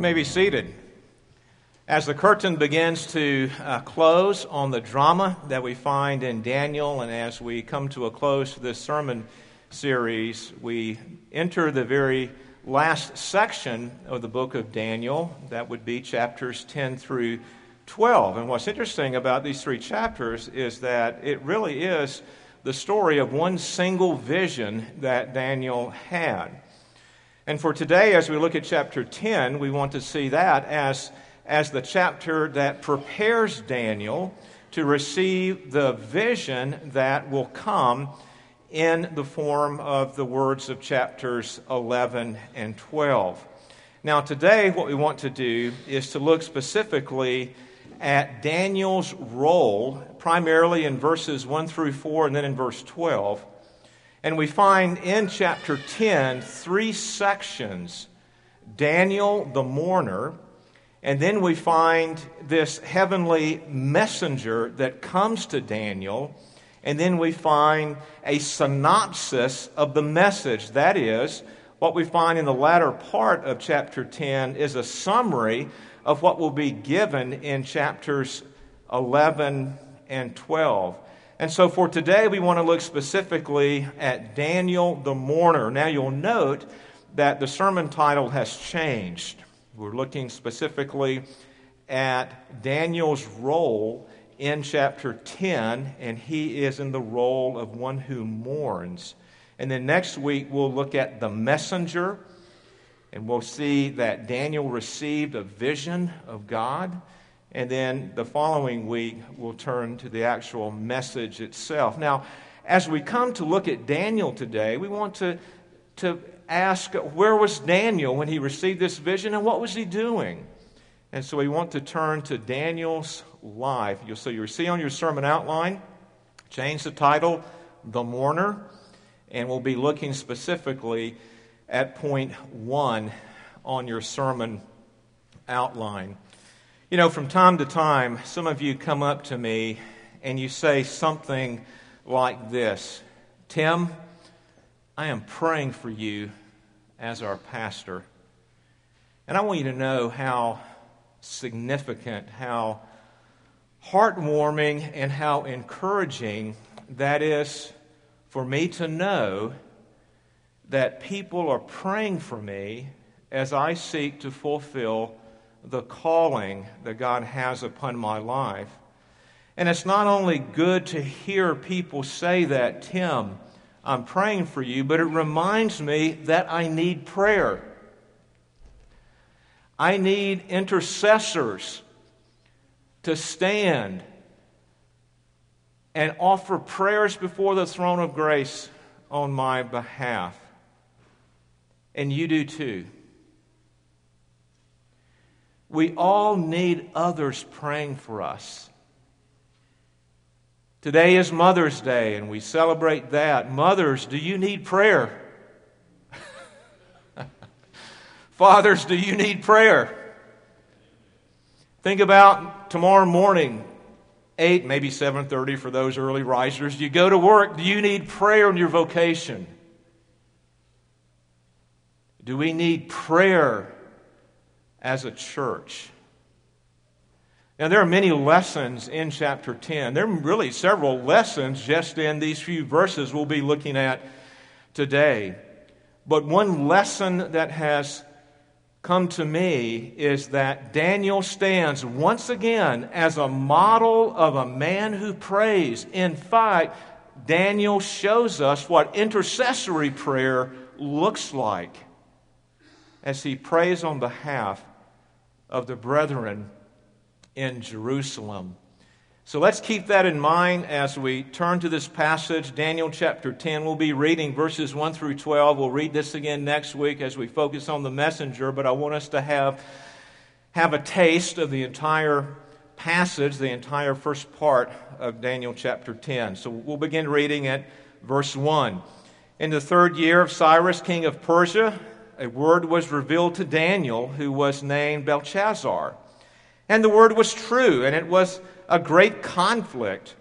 may be seated. As the curtain begins to uh, close on the drama that we find in Daniel, and as we come to a close to this sermon series, we enter the very last section of the book of Daniel. That would be chapters 10 through 12. And what's interesting about these three chapters is that it really is the story of one single vision that Daniel had. And for today, as we look at chapter 10, we want to see that as, as the chapter that prepares Daniel to receive the vision that will come in the form of the words of chapters 11 and 12. Now, today, what we want to do is to look specifically at Daniel's role, primarily in verses 1 through 4 and then in verse 12 and we find in chapter 10 three sections Daniel the mourner, and then we find this heavenly messenger that comes to Daniel, and then we find a synopsis of the message. That is, what we find in the latter part of chapter 10 is a summary of what will be given in chapters 11 and 12. And so for today, we want to look specifically at Daniel the mourner. Now, you'll note that the sermon title has changed. We're looking specifically at Daniel's role in chapter 10, and he is in the role of one who mourns. And then next week, we'll look at the messenger, and we'll see that Daniel received a vision of God. And then the following week, we'll turn to the actual message itself. Now, as we come to look at Daniel today, we want to, to ask where was Daniel when he received this vision and what was he doing? And so we want to turn to Daniel's life. You'll, so you'll see on your sermon outline, change the title, The Mourner, and we'll be looking specifically at point one on your sermon outline. You know, from time to time, some of you come up to me and you say something like this Tim, I am praying for you as our pastor. And I want you to know how significant, how heartwarming, and how encouraging that is for me to know that people are praying for me as I seek to fulfill the calling that God has upon my life. And it's not only good to hear people say that, Tim, I'm praying for you, but it reminds me that I need prayer. I need intercessors to stand and offer prayers before the throne of grace on my behalf. And you do too. We all need others praying for us. Today is Mother's Day, and we celebrate that. Mothers, do you need prayer? Fathers, do you need prayer? Think about tomorrow morning, 8, maybe 7:30 for those early risers. You go to work, do you need prayer in your vocation? Do we need prayer as a church. Now, there are many lessons in chapter 10. There are really several lessons just in these few verses we'll be looking at today. But one lesson that has come to me is that Daniel stands once again as a model of a man who prays. In fact, Daniel shows us what intercessory prayer looks like as he prays on behalf of the brethren in Jerusalem. So let's keep that in mind as we turn to this passage, Daniel chapter 10. We'll be reading verses 1 through 12. We'll read this again next week as we focus on the messenger, but I want us to have, have a taste of the entire passage, the entire first part of Daniel chapter 10. So we'll begin reading at verse 1. In the third year of Cyrus, king of Persia, a word was revealed to Daniel, who was named Belteshazzar. And the word was true, and it was a great conflict.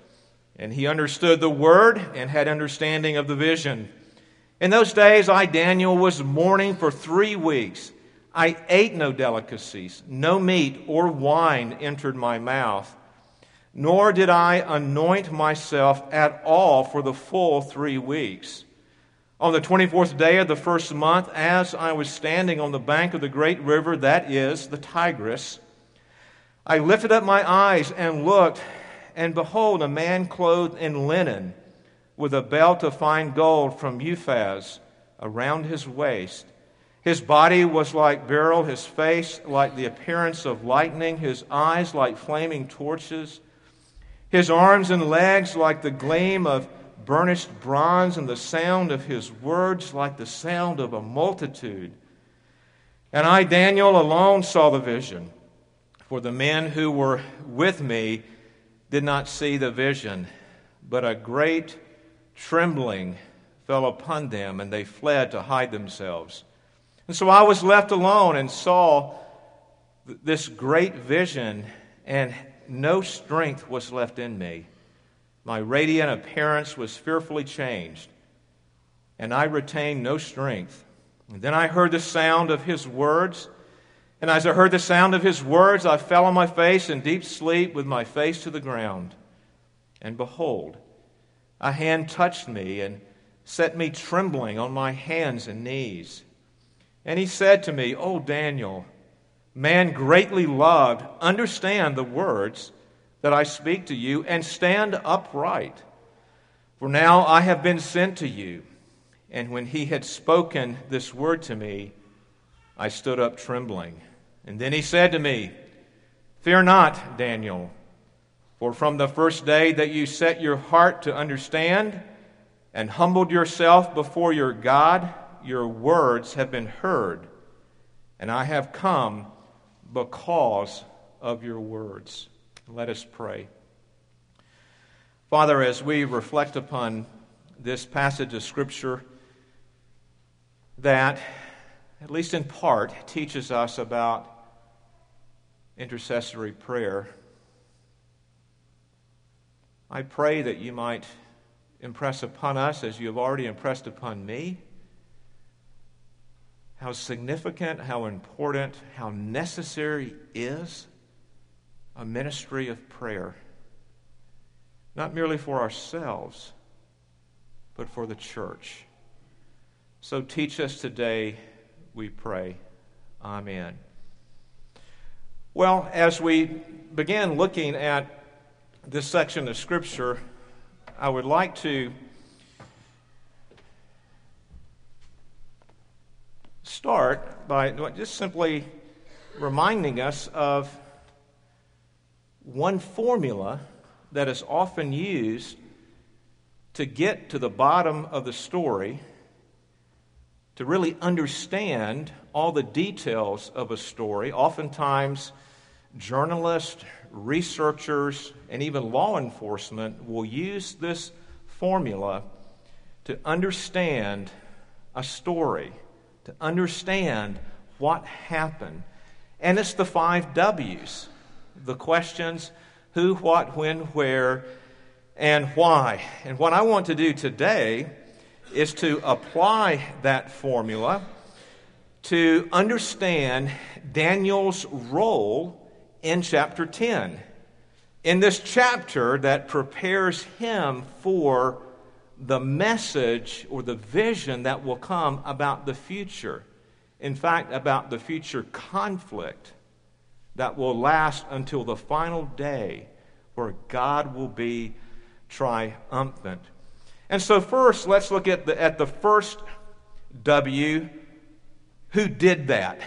And he understood the word and had understanding of the vision. In those days, I, Daniel, was mourning for three weeks. I ate no delicacies, no meat or wine entered my mouth, nor did I anoint myself at all for the full three weeks. On the 24th day of the first month, as I was standing on the bank of the great river, that is, the Tigris, I lifted up my eyes and looked, and behold, a man clothed in linen, with a belt of fine gold from Uphaz around his waist. His body was like beryl, his face like the appearance of lightning, his eyes like flaming torches, his arms and legs like the gleam of burnished bronze, and the sound of his words like the sound of a multitude. And I, Daniel, alone saw the vision, for the men who were with me did not see the vision, but a great trembling fell upon them, and they fled to hide themselves. And so I was left alone and saw this great vision, and no strength was left in me. My radiant appearance was fearfully changed, and I retained no strength. And then I heard the sound of his words. And as I heard the sound of his words, I fell on my face in deep sleep with my face to the ground. And behold, a hand touched me and set me trembling on my hands and knees. And he said to me, O Daniel, man greatly loved, understand the words that I speak to you, and stand upright. For now I have been sent to you. And when he had spoken this word to me, I stood up trembling. And then he said to me, Fear not, Daniel, for from the first day that you set your heart to understand and humbled yourself before your God, your words have been heard, and I have come because of your words. Let us pray. Father, as we reflect upon this passage of Scripture that, at least in part, teaches us about intercessory prayer, I pray that you might impress upon us, as you have already impressed upon me, how significant, how important, how necessary is a ministry of prayer, not merely for ourselves, but for the church. So teach us today, we pray. Amen. Well, as we begin looking at this section of Scripture, I would like to start by just simply reminding us of one formula that is often used to get to the bottom of the story, to really understand all the details of a story. Oftentimes, journalists, researchers, and even law enforcement will use this formula to understand a story, to understand what happened. And it's the five W's the questions who, what, when, where, and why. And what I want to do today is to apply that formula to understand Daniel's role in chapter 10. In this chapter that prepares him for the message or the vision that will come about the future. In fact, about the future conflict that will last until the final day where God will be triumphant. And so, first, let's look at the, at the first W who did that?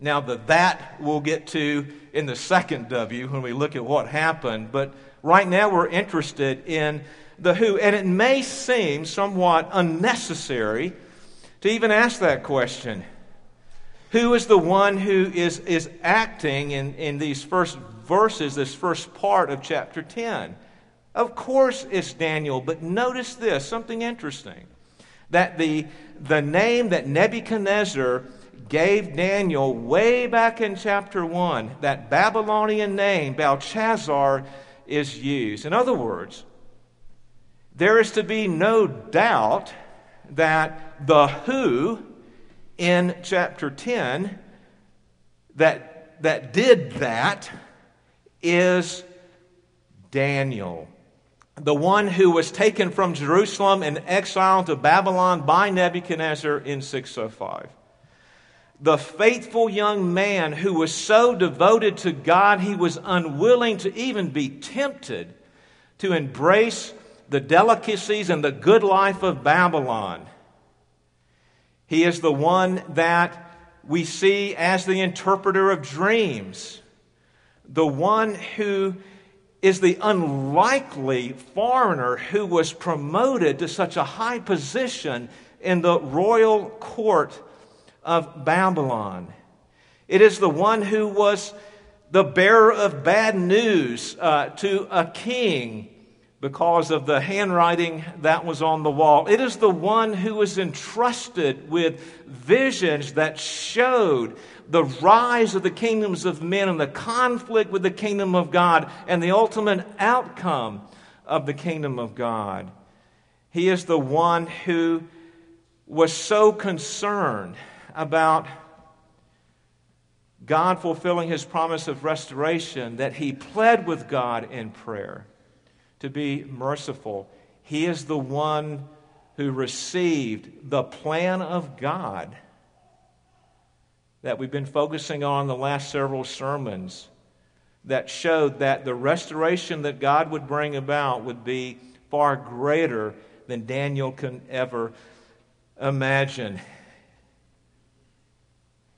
Now, the that we'll get to in the second W when we look at what happened, but right now we're interested in the who. And it may seem somewhat unnecessary to even ask that question. Who is the one who is, is acting in, in these first verses, this first part of chapter 10? Of course it's Daniel, but notice this something interesting. That the, the name that Nebuchadnezzar gave Daniel way back in chapter 1, that Babylonian name, Belteshazzar, is used. In other words, there is to be no doubt that the who in chapter 10 that, that did that is Daniel, the one who was taken from Jerusalem and exiled to Babylon by Nebuchadnezzar in 605 the faithful young man who was so devoted to God he was unwilling to even be tempted to embrace the delicacies and the good life of Babylon. He is the one that we see as the interpreter of dreams, the one who is the unlikely foreigner who was promoted to such a high position in the royal court of Babylon. It is the one who was the bearer of bad news uh, to a king because of the handwriting that was on the wall. It is the one who was entrusted with visions that showed the rise of the kingdoms of men and the conflict with the kingdom of God and the ultimate outcome of the kingdom of God. He is the one who was so concerned about God fulfilling his promise of restoration that he pled with God in prayer to be merciful. He is the one who received the plan of God that we've been focusing on the last several sermons that showed that the restoration that God would bring about would be far greater than Daniel can ever imagine.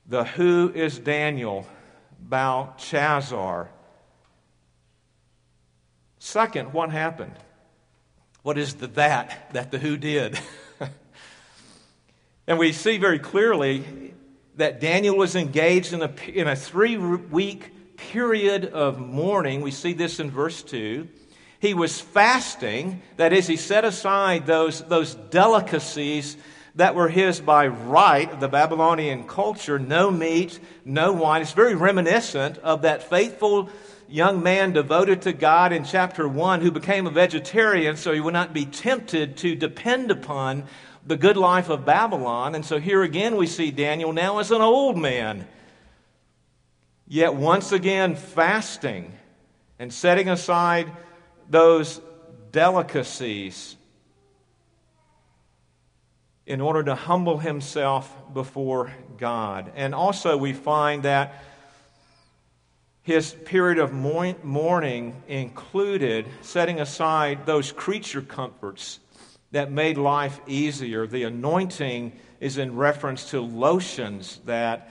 The who is Daniel, Belteshazzar. Second, what happened? What is the that that the who did? and we see very clearly that Daniel was engaged in a, in a three week period of mourning. We see this in verse 2. He was fasting, that is, he set aside those, those delicacies that were his by right of the Babylonian culture no meat, no wine. It's very reminiscent of that faithful young man devoted to God in chapter 1 who became a vegetarian so he would not be tempted to depend upon the good life of Babylon. And so here again we see Daniel now as an old man, yet once again fasting and setting aside those delicacies in order to humble himself before God. And also, we find that his period of mourning included setting aside those creature comforts that made life easier. The anointing is in reference to lotions that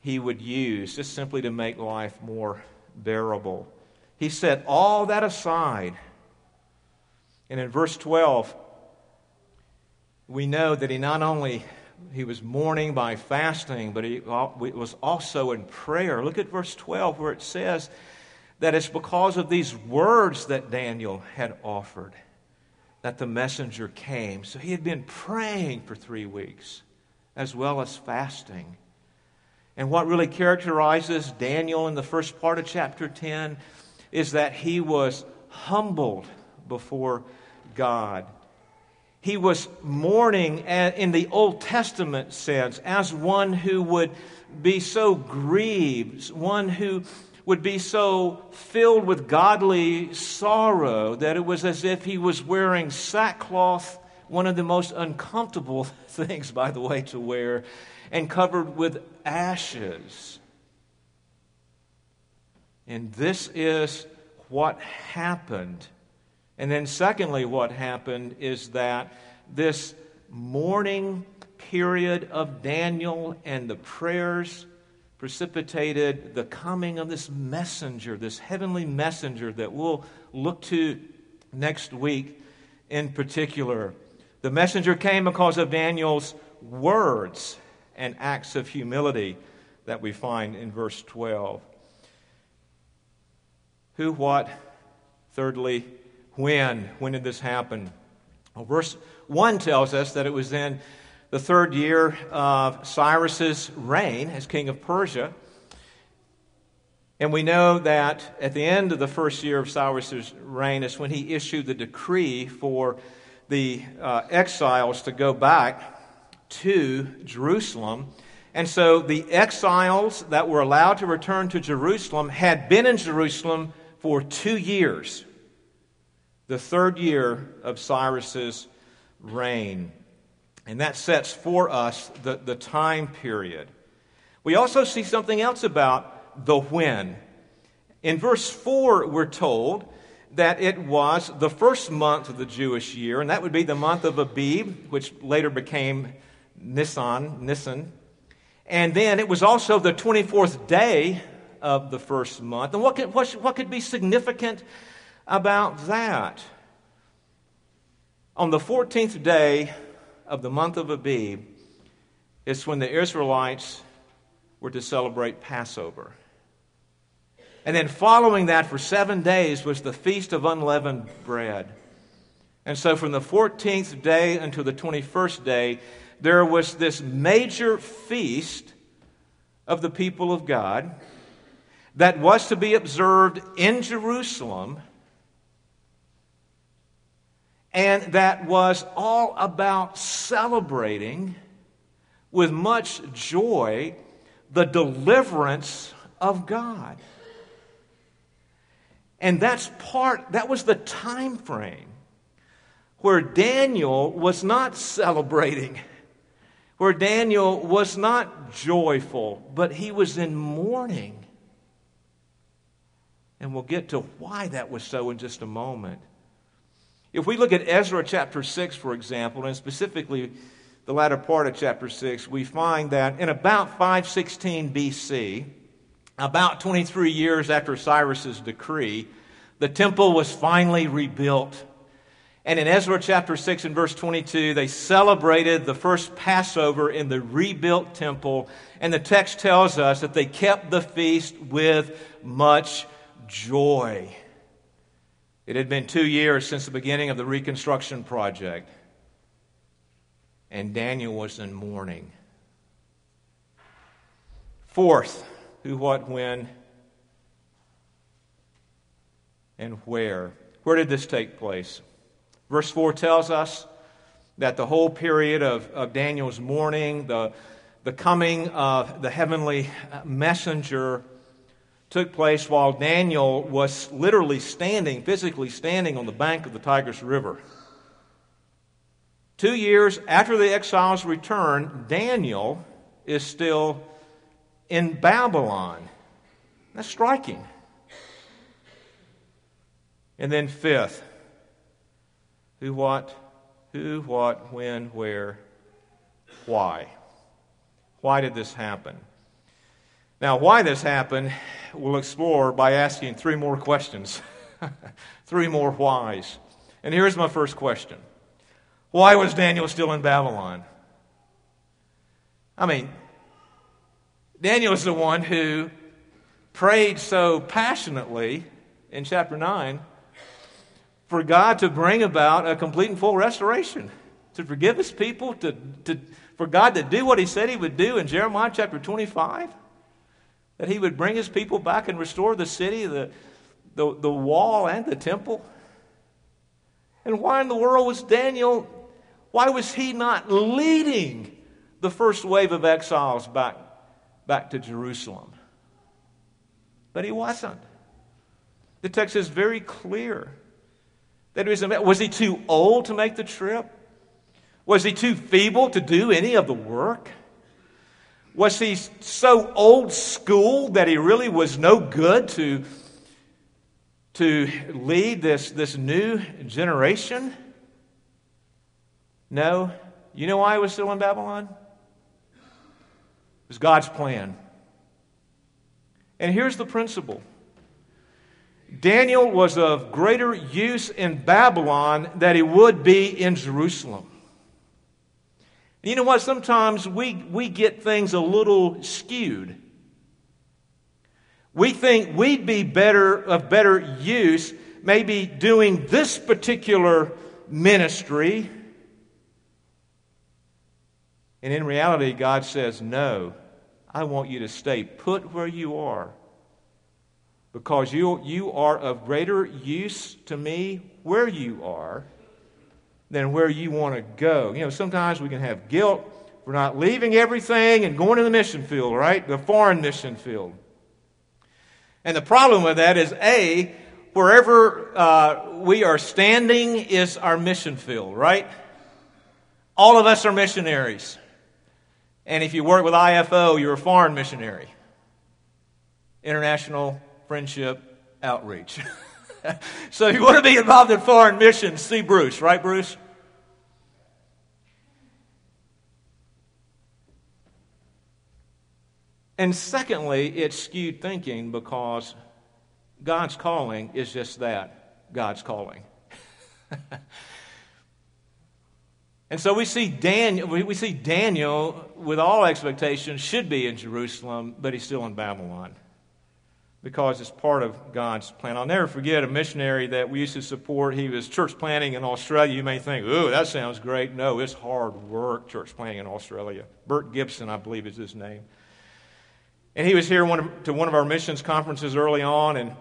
he would use just simply to make life more bearable. He set all that aside. And in verse 12, we know that he not only he was mourning by fasting, but he was also in prayer. Look at verse 12 where it says that it's because of these words that Daniel had offered that the messenger came. So he had been praying for three weeks as well as fasting. And what really characterizes Daniel in the first part of chapter 10 is that he was humbled before God. He was mourning in the Old Testament sense as one who would be so grieved, one who would be so filled with godly sorrow that it was as if he was wearing sackcloth, one of the most uncomfortable things, by the way, to wear, and covered with ashes. And this is what happened and then, secondly, what happened is that this mourning period of Daniel and the prayers precipitated the coming of this messenger, this heavenly messenger that we'll look to next week in particular. The messenger came because of Daniel's words and acts of humility that we find in verse 12. Who, what, thirdly, when? When did this happen? Well, verse 1 tells us that it was in the third year of Cyrus's reign as king of Persia. And we know that at the end of the first year of Cyrus's reign is when he issued the decree for the uh, exiles to go back to Jerusalem. And so the exiles that were allowed to return to Jerusalem had been in Jerusalem for two years, the third year of Cyrus's reign. And that sets for us the, the time period. We also see something else about the when. In verse 4, we're told that it was the first month of the Jewish year, and that would be the month of Abib, which later became Nisan, Nisan. And then it was also the 24th day of the first month. And what could, what, what could be significant about that? On the 14th day of the month of Abib is when the Israelites were to celebrate Passover. And then following that for seven days was the Feast of Unleavened Bread. And so from the 14th day until the 21st day, there was this major feast of the people of God that was to be observed in Jerusalem and that was all about celebrating with much joy the deliverance of God. And that's part, that was the time frame where Daniel was not celebrating, where Daniel was not joyful, but he was in mourning. And we'll get to why that was so in just a moment. If we look at Ezra chapter 6, for example, and specifically the latter part of chapter 6, we find that in about 516 BC, about 23 years after Cyrus's decree, the temple was finally rebuilt. And in Ezra chapter 6 and verse 22, they celebrated the first Passover in the rebuilt temple. And the text tells us that they kept the feast with much joy. It had been two years since the beginning of the reconstruction project. And Daniel was in mourning. Fourth, who, what, when, and where. Where did this take place? Verse 4 tells us that the whole period of, of Daniel's mourning, the, the coming of the heavenly messenger, took place while Daniel was literally standing, physically standing on the bank of the Tigris River. Two years after the exiles returned, Daniel is still in Babylon. That's striking. And then, fifth, who, what, who, what, when, where, why. Why did this happen? Now, why this happened, we'll explore by asking three more questions. three more whys. And here's my first question Why was Daniel still in Babylon? I mean, Daniel is the one who prayed so passionately in chapter 9 for God to bring about a complete and full restoration, to forgive his people, to, to, for God to do what he said he would do in Jeremiah chapter 25, that he would bring his people back and restore the city, the, the, the wall, and the temple. And why in the world was Daniel, why was he not leading the first wave of exiles back, back to Jerusalem? But he wasn't. The text is very clear. That was, was he too old to make the trip? Was he too feeble to do any of the work? Was he so old school that he really was no good to, to lead this, this new generation? No. You know why he was still in Babylon? It was God's plan. And here's the principle Daniel was of greater use in Babylon than he would be in Jerusalem. You know what? Sometimes we, we get things a little skewed. We think we'd be better of better use maybe doing this particular ministry. And in reality, God says, No, I want you to stay put where you are because you, you are of greater use to me where you are than where you want to go. You know, sometimes we can have guilt, for not leaving everything and going to the mission field, right? The foreign mission field. And the problem with that is A, wherever uh, we are standing is our mission field, right? All of us are missionaries. And if you work with IFO, you're a foreign missionary. International Friendship Outreach. so if you want to be involved in foreign missions, see Bruce, right, Bruce? And secondly, it's skewed thinking because God's calling is just that God's calling. and so we see Daniel, we see Daniel with all expectations should be in Jerusalem, but he's still in Babylon because it's part of God's plan. I'll never forget a missionary that we used to support. He was church planting in Australia. You may think, ooh, that sounds great. No, it's hard work, church planting in Australia. Bert Gibson, I believe, is his name. And he was here one of, to one of our missions conferences early on, and,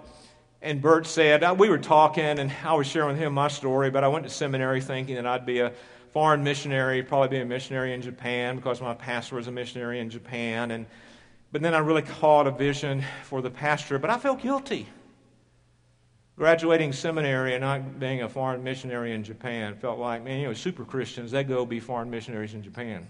and Bert said, uh, we were talking, and I was sharing with him my story, but I went to seminary thinking that I'd be a foreign missionary, probably be a missionary in Japan because my pastor was a missionary in Japan. And, but then I really caught a vision for the pastor, but I felt guilty. Graduating seminary and not being a foreign missionary in Japan felt like, man, you know, super Christians, they go be foreign missionaries in Japan.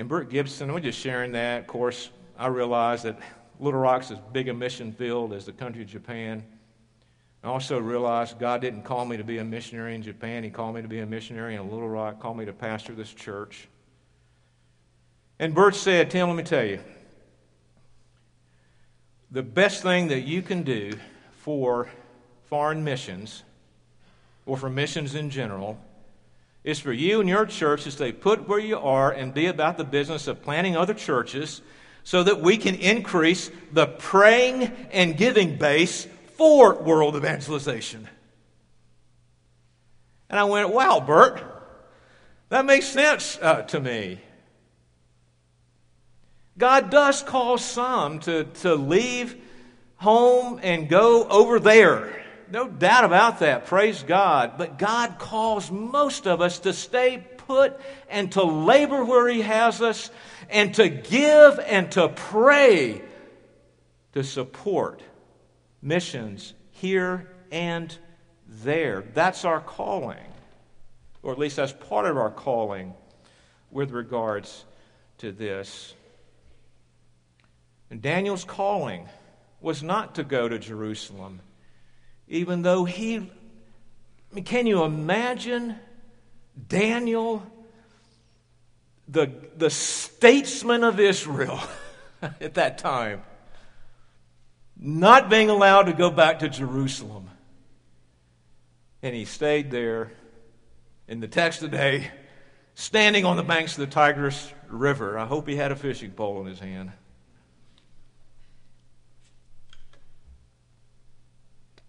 And Bert Gibson, we're just sharing that. Of course, I realized that Little Rock's as big a mission field as the country of Japan. I also realized God didn't call me to be a missionary in Japan. He called me to be a missionary in Little Rock, called me to pastor this church. And Bert said, Tim, let me tell you, the best thing that you can do for foreign missions, or for missions in general, is for you and your church to stay put where you are and be about the business of planting other churches so that we can increase the praying and giving base for world evangelization. And I went, wow, Bert, that makes sense uh, to me. God does call some to, to leave home and go over there no doubt about that. Praise God. But God calls most of us to stay put and to labor where He has us and to give and to pray to support missions here and there. That's our calling, or at least that's part of our calling with regards to this. And Daniel's calling was not to go to Jerusalem even though he, I mean, can you imagine Daniel, the, the statesman of Israel at that time, not being allowed to go back to Jerusalem? And he stayed there in the text today, standing on the banks of the Tigris River. I hope he had a fishing pole in his hand.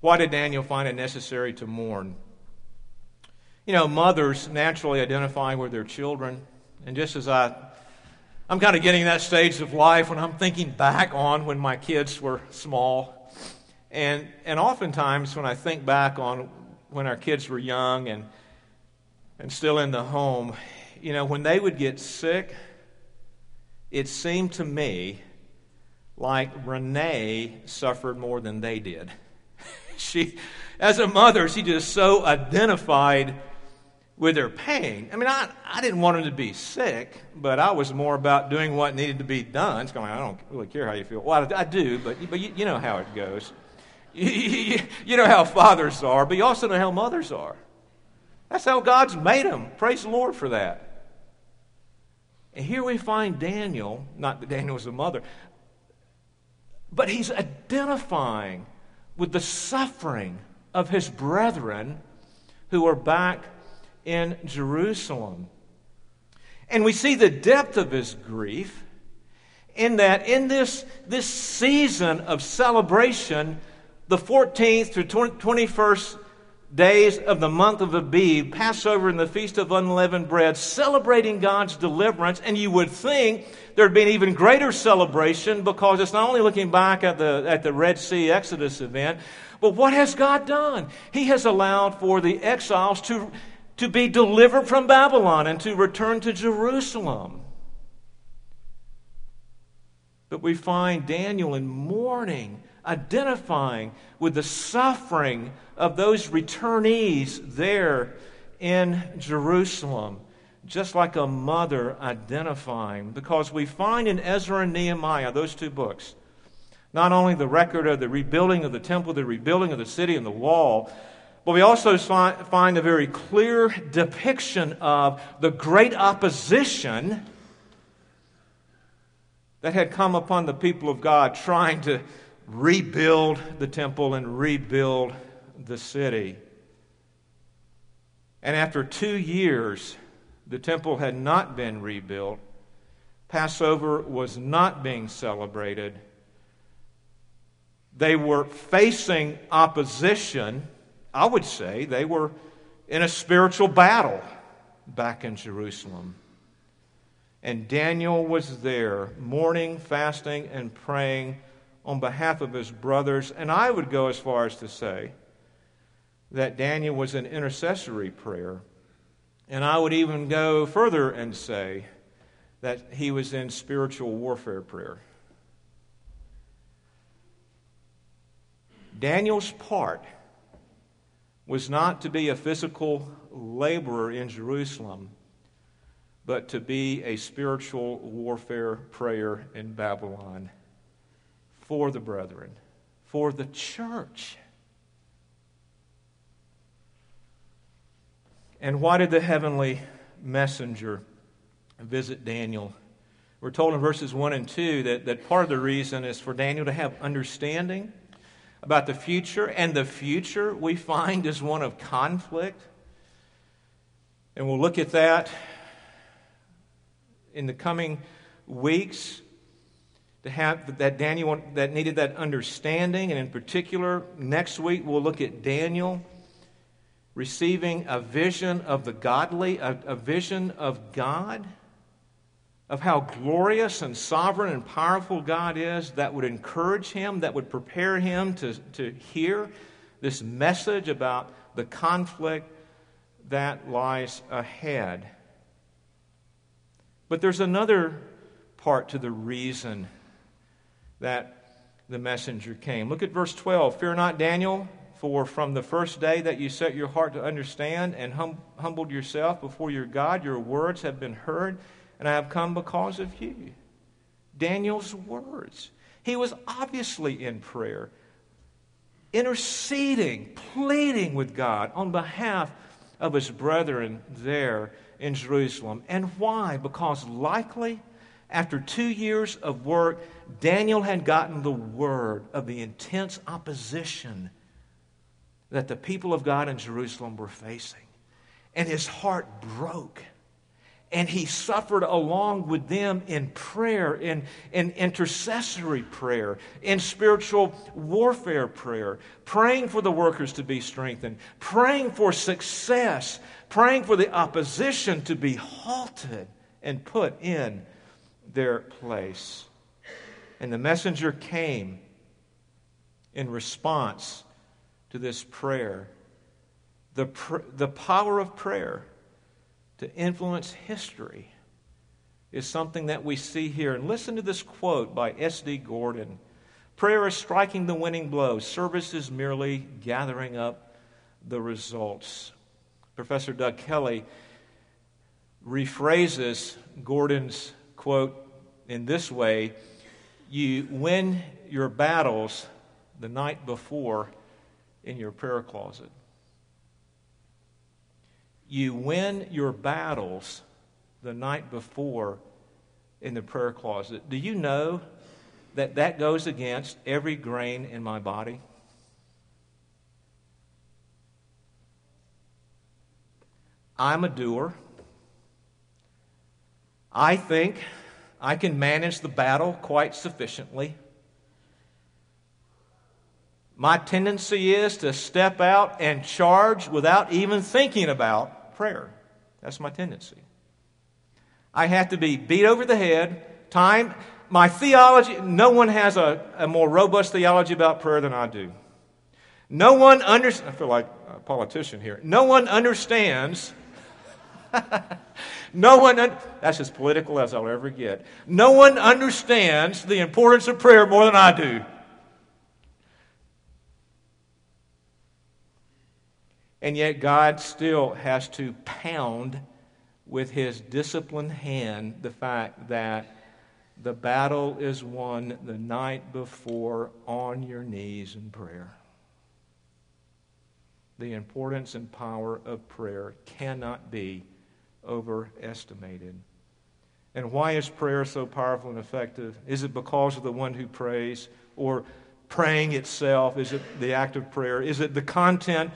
Why did Daniel find it necessary to mourn? You know, mothers naturally identify with their children. And just as I, I'm kind of getting that stage of life when I'm thinking back on when my kids were small. And, and oftentimes when I think back on when our kids were young and, and still in the home, you know, when they would get sick, it seemed to me like Renee suffered more than they did she, as a mother, she just so identified with her pain. I mean, I, I didn't want them to be sick, but I was more about doing what needed to be done. It's going, I don't really care how you feel. Well, I, I do, but, but you, you know how it goes. You, you know how fathers are, but you also know how mothers are. That's how God's made them. Praise the Lord for that. And here we find Daniel, not that Daniel was a mother, but he's identifying with the suffering of his brethren who are back in Jerusalem. And we see the depth of his grief in that in this, this season of celebration, the 14th through 21st days of the month of Abib, Passover and the Feast of Unleavened Bread, celebrating God's deliverance. And you would think there'd be an even greater celebration because it's not only looking back at the, at the Red Sea Exodus event, but what has God done? He has allowed for the exiles to, to be delivered from Babylon and to return to Jerusalem. But we find Daniel in mourning, identifying with the suffering of those returnees there in Jerusalem, just like a mother identifying, because we find in Ezra and Nehemiah, those two books, not only the record of the rebuilding of the temple, the rebuilding of the city and the wall, but we also find a very clear depiction of the great opposition that had come upon the people of God trying to rebuild the temple and rebuild the city. And after two years, the temple had not been rebuilt. Passover was not being celebrated. They were facing opposition. I would say they were in a spiritual battle back in Jerusalem. And Daniel was there, mourning, fasting, and praying on behalf of his brothers. And I would go as far as to say that Daniel was an intercessory prayer. And I would even go further and say that he was in spiritual warfare prayer. Daniel's part was not to be a physical laborer in Jerusalem but to be a spiritual warfare prayer in Babylon for the brethren, for the church. And why did the heavenly messenger visit Daniel? We're told in verses 1 and 2 that, that part of the reason is for Daniel to have understanding about the future, and the future we find is one of conflict. And we'll look at that in the coming weeks to have that Daniel that needed that understanding, and in particular, next week we'll look at Daniel receiving a vision of the godly, a, a vision of God, of how glorious and sovereign and powerful God is, that would encourage him, that would prepare him to, to hear this message about the conflict that lies ahead. But there's another part to the reason that the messenger came. Look at verse 12. Fear not, Daniel, for from the first day that you set your heart to understand and hum- humbled yourself before your God, your words have been heard, and I have come because of you. Daniel's words. He was obviously in prayer, interceding, pleading with God on behalf of his brethren there in Jerusalem. And why? Because likely, after two years of work, Daniel had gotten the word of the intense opposition that the people of God in Jerusalem were facing. And his heart broke. And he suffered along with them in prayer, in, in intercessory prayer, in spiritual warfare prayer, praying for the workers to be strengthened, praying for success, praying for the opposition to be halted and put in their place. And the messenger came in response to this prayer. The, pr- the power of prayer to influence history is something that we see here. And listen to this quote by S.D. Gordon Prayer is striking the winning blow, service is merely gathering up the results. Professor Doug Kelly rephrases Gordon's quote in this way You win your battles the night before in your prayer closet. You win your battles the night before in the prayer closet. Do you know that that goes against every grain in my body? I'm a doer. I think I can manage the battle quite sufficiently. My tendency is to step out and charge without even thinking about prayer. That's my tendency. I have to be beat over the head. Time, my theology, no one has a, a more robust theology about prayer than I do. No one understands, I feel like a politician here. No one understands no one, un- that's as political as I'll ever get. No one understands the importance of prayer more than I do. And yet, God still has to pound with his disciplined hand the fact that the battle is won the night before on your knees in prayer. The importance and power of prayer cannot be overestimated. And why is prayer so powerful and effective? Is it because of the one who prays or praying itself? Is it the act of prayer? Is it the content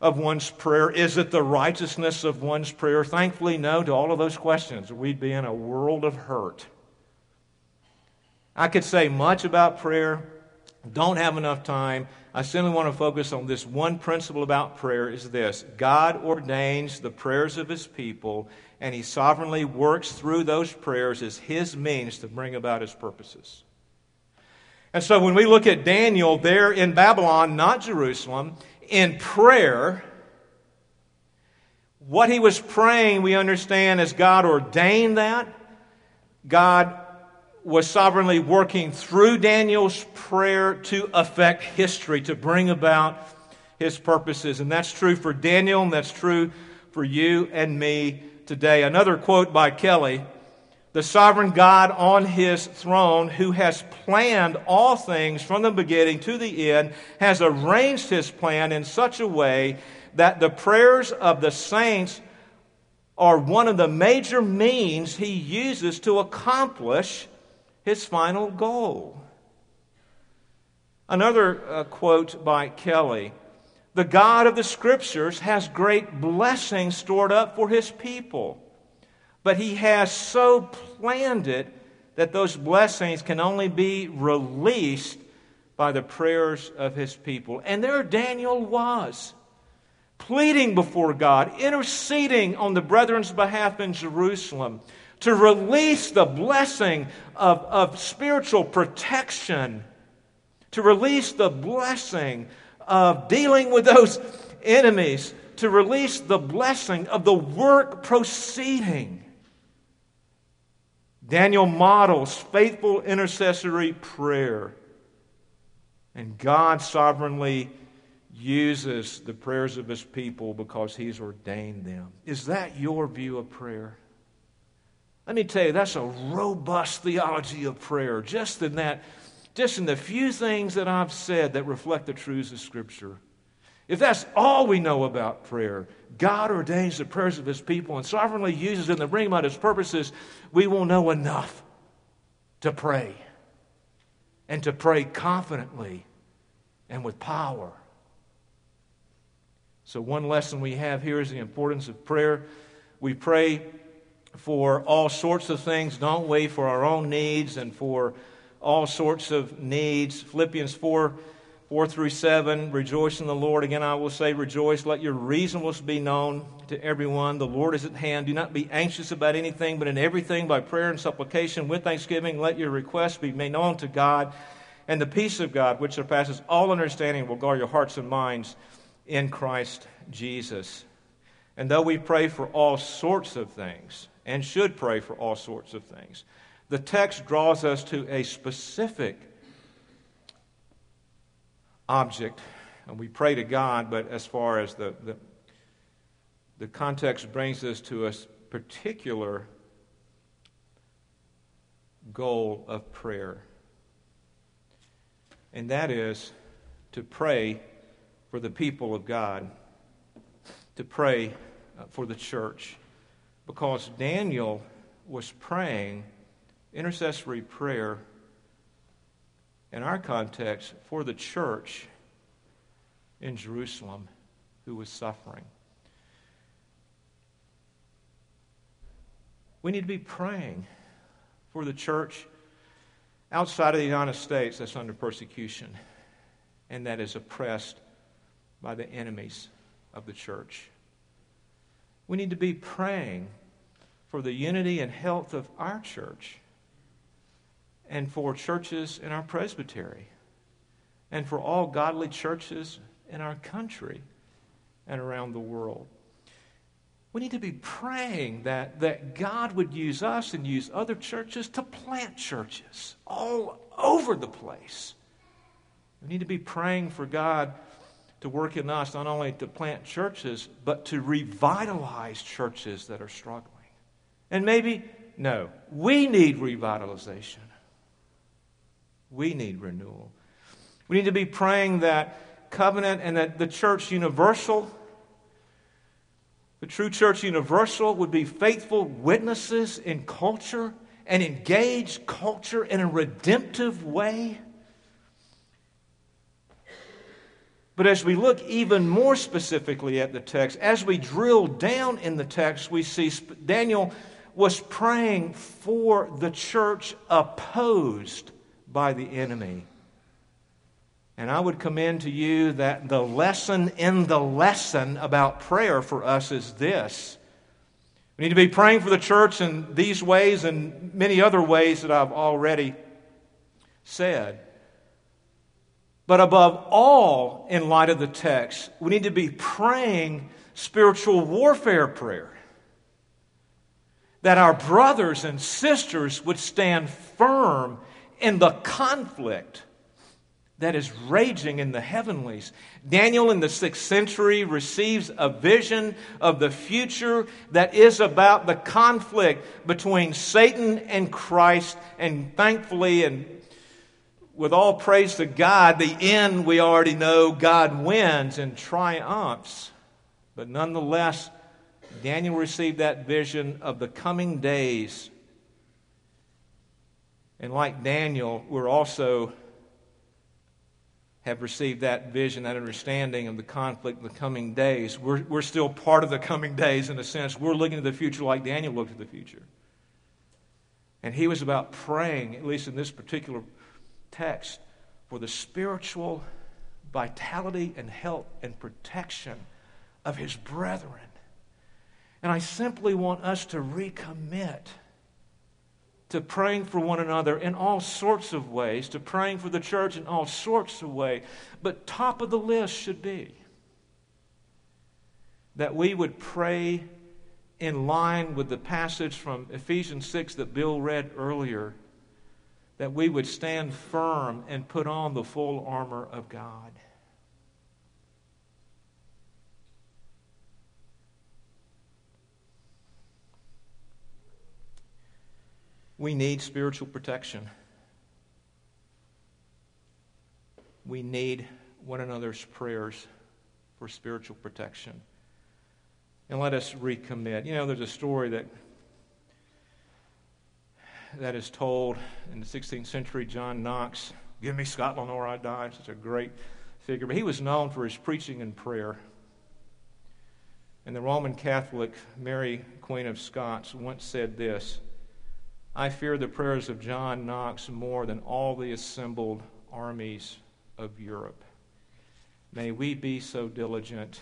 of one's prayer? Is it the righteousness of one's prayer? Thankfully, no to all of those questions. We'd be in a world of hurt. I could say much about prayer, don't have enough time. I simply want to focus on this one principle about prayer is this God ordains the prayers of his people, and he sovereignly works through those prayers as his means to bring about his purposes. And so when we look at Daniel there in Babylon, not Jerusalem, in prayer, what he was praying, we understand as God ordained that. God was sovereignly working through Daniel's prayer to affect history, to bring about his purposes. And that's true for Daniel, and that's true for you and me today. Another quote by Kelly the sovereign God on his throne, who has planned all things from the beginning to the end, has arranged his plan in such a way that the prayers of the saints are one of the major means he uses to accomplish his final goal. Another uh, quote by Kelly The God of the Scriptures has great blessings stored up for his people but He has so planned it that those blessings can only be released by the prayers of His people. And there Daniel was, pleading before God, interceding on the brethren's behalf in Jerusalem to release the blessing of, of spiritual protection, to release the blessing of dealing with those enemies, to release the blessing of the work proceeding. Daniel models faithful intercessory prayer. And God sovereignly uses the prayers of his people because he's ordained them. Is that your view of prayer? Let me tell you, that's a robust theology of prayer, just in that, just in the few things that I've said that reflect the truths of Scripture. If that's all we know about prayer, God ordains the prayers of His people and sovereignly uses them to bring about His purposes, we will know enough to pray and to pray confidently and with power. So, one lesson we have here is the importance of prayer. We pray for all sorts of things, don't we? For our own needs and for all sorts of needs. Philippians 4 4 through 7, rejoice in the Lord. Again, I will say, rejoice. Let your reasonableness be known to everyone. The Lord is at hand. Do not be anxious about anything, but in everything, by prayer and supplication, with thanksgiving, let your requests be made known to God. And the peace of God, which surpasses all understanding, will guard your hearts and minds in Christ Jesus. And though we pray for all sorts of things, and should pray for all sorts of things, the text draws us to a specific object, and we pray to God, but as far as the, the, the context brings us to a particular goal of prayer, and that is to pray for the people of God, to pray uh, for the church, because Daniel was praying intercessory prayer in our context, for the church in Jerusalem who was suffering. We need to be praying for the church outside of the United States that's under persecution and that is oppressed by the enemies of the church. We need to be praying for the unity and health of our church and for churches in our presbytery and for all godly churches in our country and around the world. We need to be praying that, that God would use us and use other churches to plant churches all over the place. We need to be praying for God to work in us not only to plant churches, but to revitalize churches that are struggling. And maybe, no, we need revitalization. We need renewal. We need to be praying that covenant and that the church universal, the true church universal, would be faithful witnesses in culture and engage culture in a redemptive way. But as we look even more specifically at the text, as we drill down in the text, we see Daniel was praying for the church opposed by the enemy. And I would commend to you that the lesson in the lesson about prayer for us is this. We need to be praying for the church in these ways and many other ways that I've already said. But above all, in light of the text, we need to be praying spiritual warfare prayer. That our brothers and sisters would stand firm in the conflict that is raging in the heavenlies. Daniel in the sixth century receives a vision of the future that is about the conflict between Satan and Christ. And thankfully, and with all praise to God, the end we already know God wins and triumphs. But nonetheless, Daniel received that vision of the coming days. And like Daniel, we're also have received that vision, that understanding of the conflict in the coming days. We're, we're still part of the coming days in a sense. We're looking to the future like Daniel looked at the future. And he was about praying, at least in this particular text, for the spiritual vitality and health and protection of his brethren. And I simply want us to recommit to praying for one another in all sorts of ways, to praying for the church in all sorts of ways. But top of the list should be that we would pray in line with the passage from Ephesians 6 that Bill read earlier, that we would stand firm and put on the full armor of God. We need spiritual protection. We need one another's prayers for spiritual protection. And let us recommit. You know, there's a story that that is told in the 16th century. John Knox, give me Scotland or I die. Such a great figure. But he was known for his preaching and prayer. And the Roman Catholic Mary, Queen of Scots, once said this I fear the prayers of John Knox more than all the assembled armies of Europe. May we be so diligent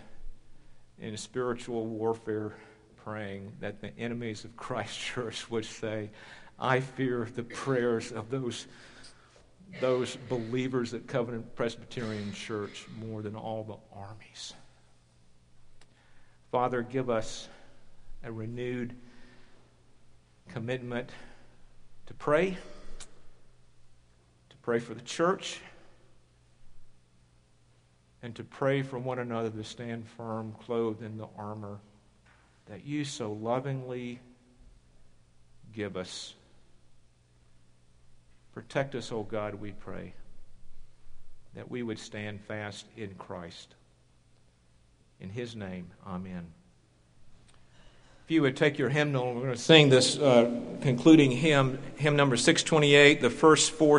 in spiritual warfare praying that the enemies of Christ Church would say, I fear the prayers of those, those believers at Covenant Presbyterian Church more than all the armies. Father, give us a renewed commitment to pray, to pray for the church, and to pray for one another to stand firm, clothed in the armor that you so lovingly give us. Protect us, O God, we pray, that we would stand fast in Christ. In his name, amen. If you would take your hymnal, we're going to sing this uh, concluding hymn, hymn number 628, the first four